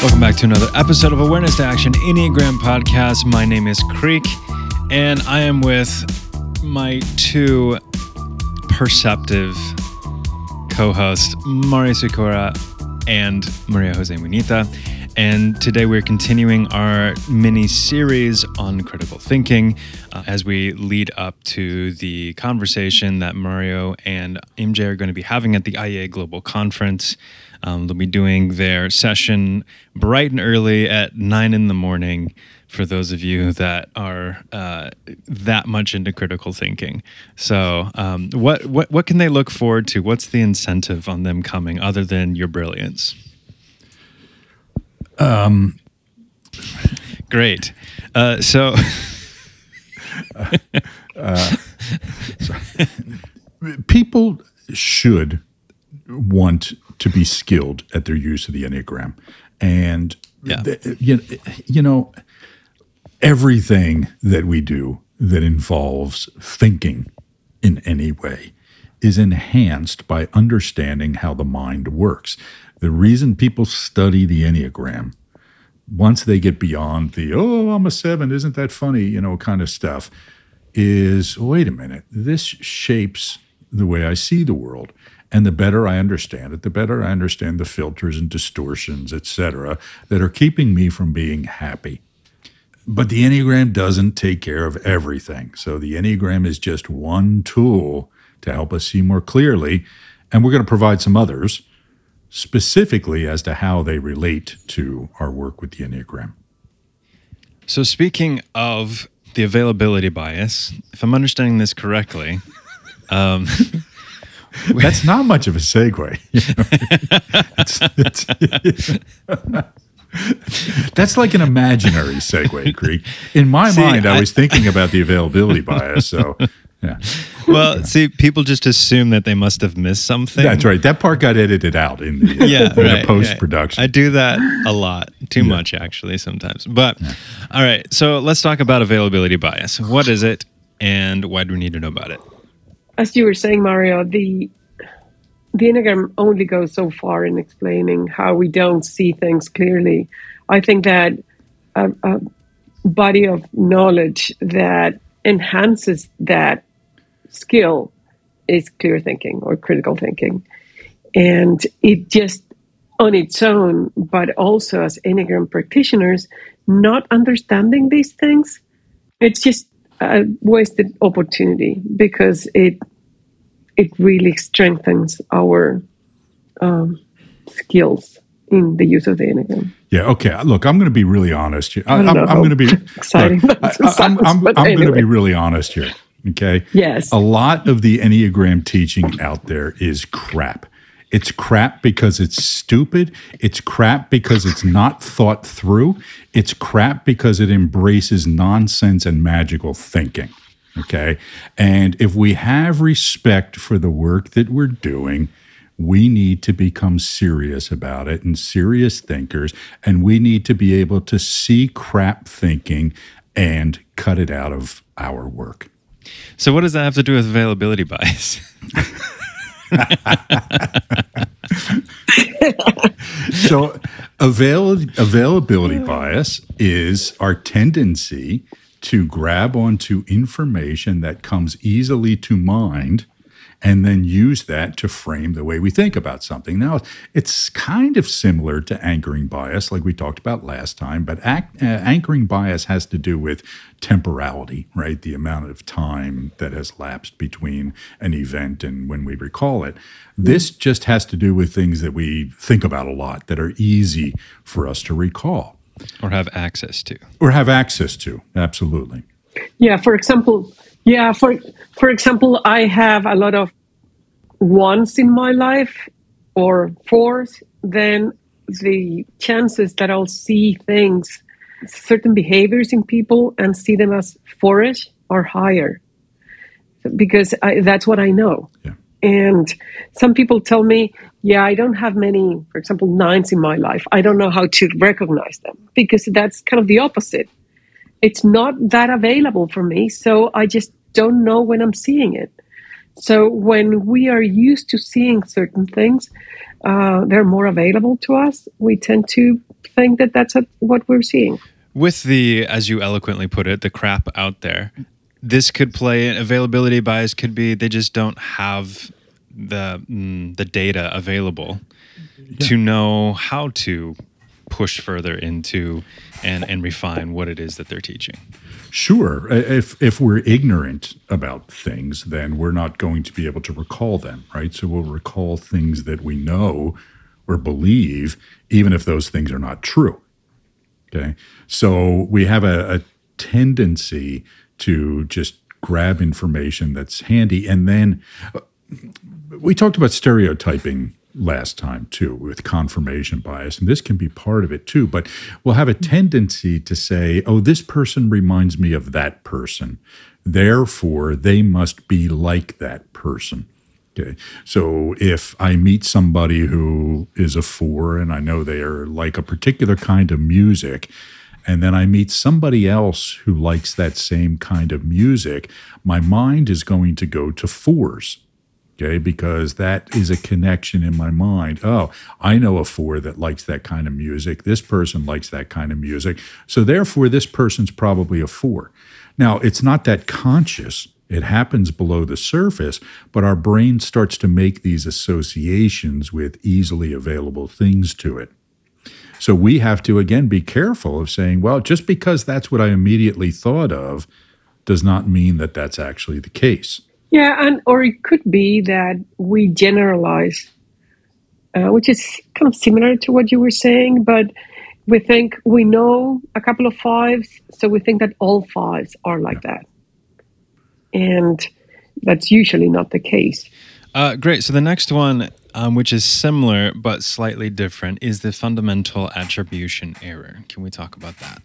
Welcome back to another episode of Awareness to Action Enneagram Podcast. My name is Creek, and I am with my two perceptive co hosts, Mario Sikora and Maria Jose Munita. And today we're continuing our mini series on critical thinking uh, as we lead up to the conversation that Mario and MJ are going to be having at the IEA Global Conference. Um, they'll be doing their session bright and early at nine in the morning for those of you that are uh, that much into critical thinking. So, um, what, what what can they look forward to? What's the incentive on them coming other than your brilliance? Um, great. Uh, so, uh, people should want to be skilled at their use of the Enneagram. And, yeah. you, you know, everything that we do that involves thinking in any way is enhanced by understanding how the mind works. The reason people study the Enneagram, once they get beyond the, oh, I'm a seven, isn't that funny, you know, kind of stuff, is wait a minute, this shapes the way I see the world. And the better I understand it, the better I understand the filters and distortions, et cetera, that are keeping me from being happy. But the Enneagram doesn't take care of everything. So the Enneagram is just one tool to help us see more clearly. And we're going to provide some others specifically as to how they relate to our work with the Enneagram. So, speaking of the availability bias, if I'm understanding this correctly, um, That's not much of a segue. that's like an imaginary segue, Creek. In my see, mind, I, I was thinking about the availability bias. So, yeah. Well, yeah. see, people just assume that they must have missed something. That's right. That part got edited out in the, yeah, in right, the post production. Right. I do that a lot, too yeah. much actually sometimes. But all right, so let's talk about availability bias. What is it, and why do we need to know about it? as you were saying, Mario, the the enneagram only goes so far in explaining how we don't see things clearly. I think that a, a body of knowledge that enhances that skill is clear thinking or critical thinking, and it just on its own, but also as enneagram practitioners, not understanding these things, it's just a wasted opportunity because it it really strengthens our um, skills in the use of the enneagram. Yeah. Okay. Look, I'm going to be really honest here. I, am going to be exciting. Look, I, am I'm, I'm anyway. going to be really honest here. Okay. Yes. A lot of the enneagram teaching out there is crap. It's crap because it's stupid. It's crap because it's not thought through. It's crap because it embraces nonsense and magical thinking. Okay. And if we have respect for the work that we're doing, we need to become serious about it and serious thinkers. And we need to be able to see crap thinking and cut it out of our work. So, what does that have to do with availability bias? so avail- availability mm. bias is our tendency to grab onto information that comes easily to mind and then use that to frame the way we think about something. Now, it's kind of similar to anchoring bias, like we talked about last time, but act, uh, anchoring bias has to do with temporality, right? The amount of time that has lapsed between an event and when we recall it. This just has to do with things that we think about a lot that are easy for us to recall. Or have access to. Or have access to, absolutely. Yeah, for example, yeah, for for example, I have a lot of ones in my life or fours, then the chances that I'll see things, certain behaviors in people and see them as fourish are higher because I, that's what I know. Yeah. And some people tell me, yeah, I don't have many, for example, nines in my life. I don't know how to recognize them because that's kind of the opposite. It's not that available for me. So I just don't know when I'm seeing it. So when we are used to seeing certain things, uh, they're more available to us. We tend to think that that's a, what we're seeing. With the, as you eloquently put it, the crap out there, this could play availability bias could be they just don't have the mm, the data available yeah. to know how to push further into and and refine what it is that they're teaching. Sure. If if we're ignorant about things, then we're not going to be able to recall them, right? So we'll recall things that we know or believe, even if those things are not true. Okay. So we have a, a tendency to just grab information that's handy. And then uh, we talked about stereotyping last time too with confirmation bias and this can be part of it too but we'll have a tendency to say oh this person reminds me of that person therefore they must be like that person okay so if i meet somebody who is a four and i know they are like a particular kind of music and then I meet somebody else who likes that same kind of music, my mind is going to go to fours. Okay, because that is a connection in my mind. Oh, I know a four that likes that kind of music. This person likes that kind of music. So therefore, this person's probably a four. Now, it's not that conscious. It happens below the surface, but our brain starts to make these associations with easily available things to it. So we have to, again, be careful of saying, well, just because that's what I immediately thought of does not mean that that's actually the case. Yeah, and or it could be that we generalize, uh, which is kind of similar to what you were saying, but we think we know a couple of fives, so we think that all fives are like yeah. that. And that's usually not the case. Uh, great. So the next one, um, which is similar but slightly different, is the fundamental attribution error. Can we talk about that?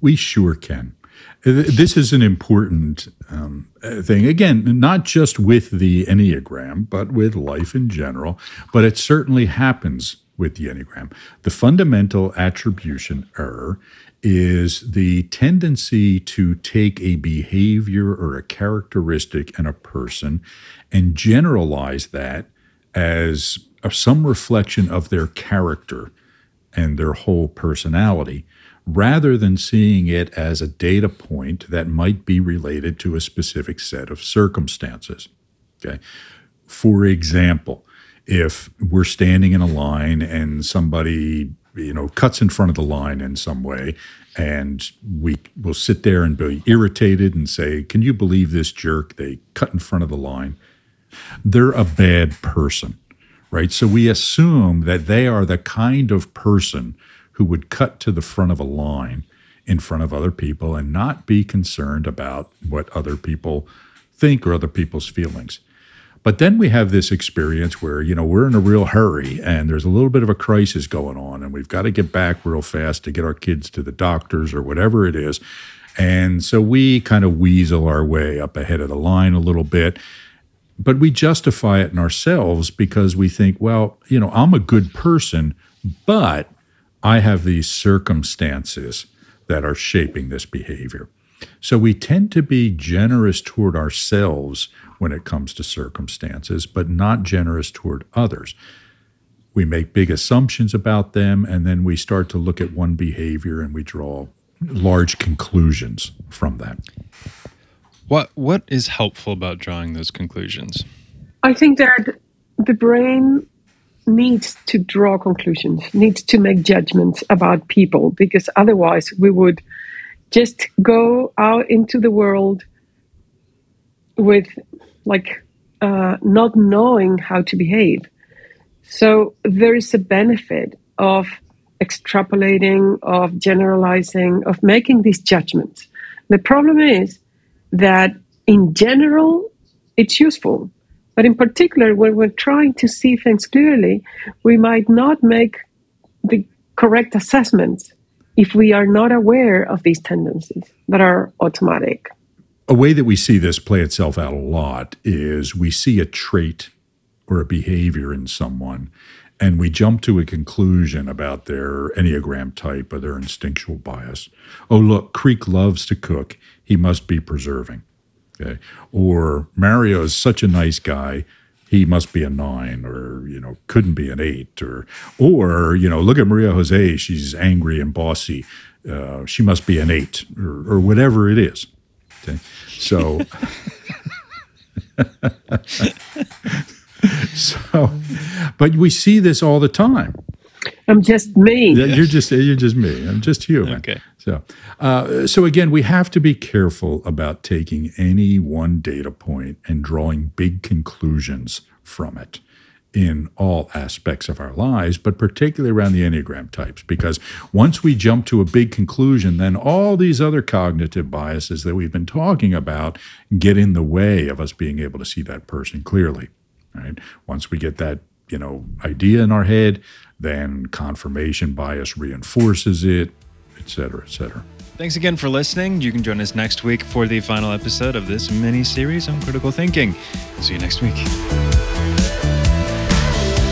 We sure can. This is an important um, thing. Again, not just with the Enneagram, but with life in general, but it certainly happens with the Enneagram. The fundamental attribution error is the tendency to take a behavior or a characteristic in a person and generalize that as some reflection of their character and their whole personality rather than seeing it as a data point that might be related to a specific set of circumstances. Okay. For example, if we're standing in a line and somebody you know cuts in front of the line in some way and we will sit there and be irritated and say can you believe this jerk they cut in front of the line they're a bad person right so we assume that they are the kind of person who would cut to the front of a line in front of other people and not be concerned about what other people think or other people's feelings. But then we have this experience where, you know, we're in a real hurry and there's a little bit of a crisis going on and we've got to get back real fast to get our kids to the doctors or whatever it is. And so we kind of weasel our way up ahead of the line a little bit. But we justify it in ourselves because we think, well, you know, I'm a good person, but I have these circumstances that are shaping this behavior. So we tend to be generous toward ourselves when it comes to circumstances, but not generous toward others. We make big assumptions about them, and then we start to look at one behavior and we draw large conclusions from that. What what is helpful about drawing those conclusions? I think that the brain needs to draw conclusions, needs to make judgments about people, because otherwise we would just go out into the world with like uh, not knowing how to behave. So there is a benefit of extrapolating, of generalizing, of making these judgments. The problem is that in general, it's useful. But in particular, when we're trying to see things clearly, we might not make the correct assessments if we are not aware of these tendencies that are automatic. A way that we see this play itself out a lot is we see a trait or a behavior in someone and we jump to a conclusion about their Enneagram type or their instinctual bias. Oh, look, Creek loves to cook. He must be preserving. Okay. Or Mario is such a nice guy. he must be a nine or you know couldn't be an eight or or you know look at maria jose she's angry and bossy uh, she must be an eight or, or whatever it is okay so so but we see this all the time I'm just me. Yeah, you're just you're just me. I'm just human. Okay. So, uh, so again, we have to be careful about taking any one data point and drawing big conclusions from it in all aspects of our lives, but particularly around the Enneagram types, because once we jump to a big conclusion, then all these other cognitive biases that we've been talking about get in the way of us being able to see that person clearly. Right? Once we get that you know idea in our head, then confirmation bias reinforces it, et cetera, et cetera. Thanks again for listening. You can join us next week for the final episode of this mini series on critical thinking. See you next week.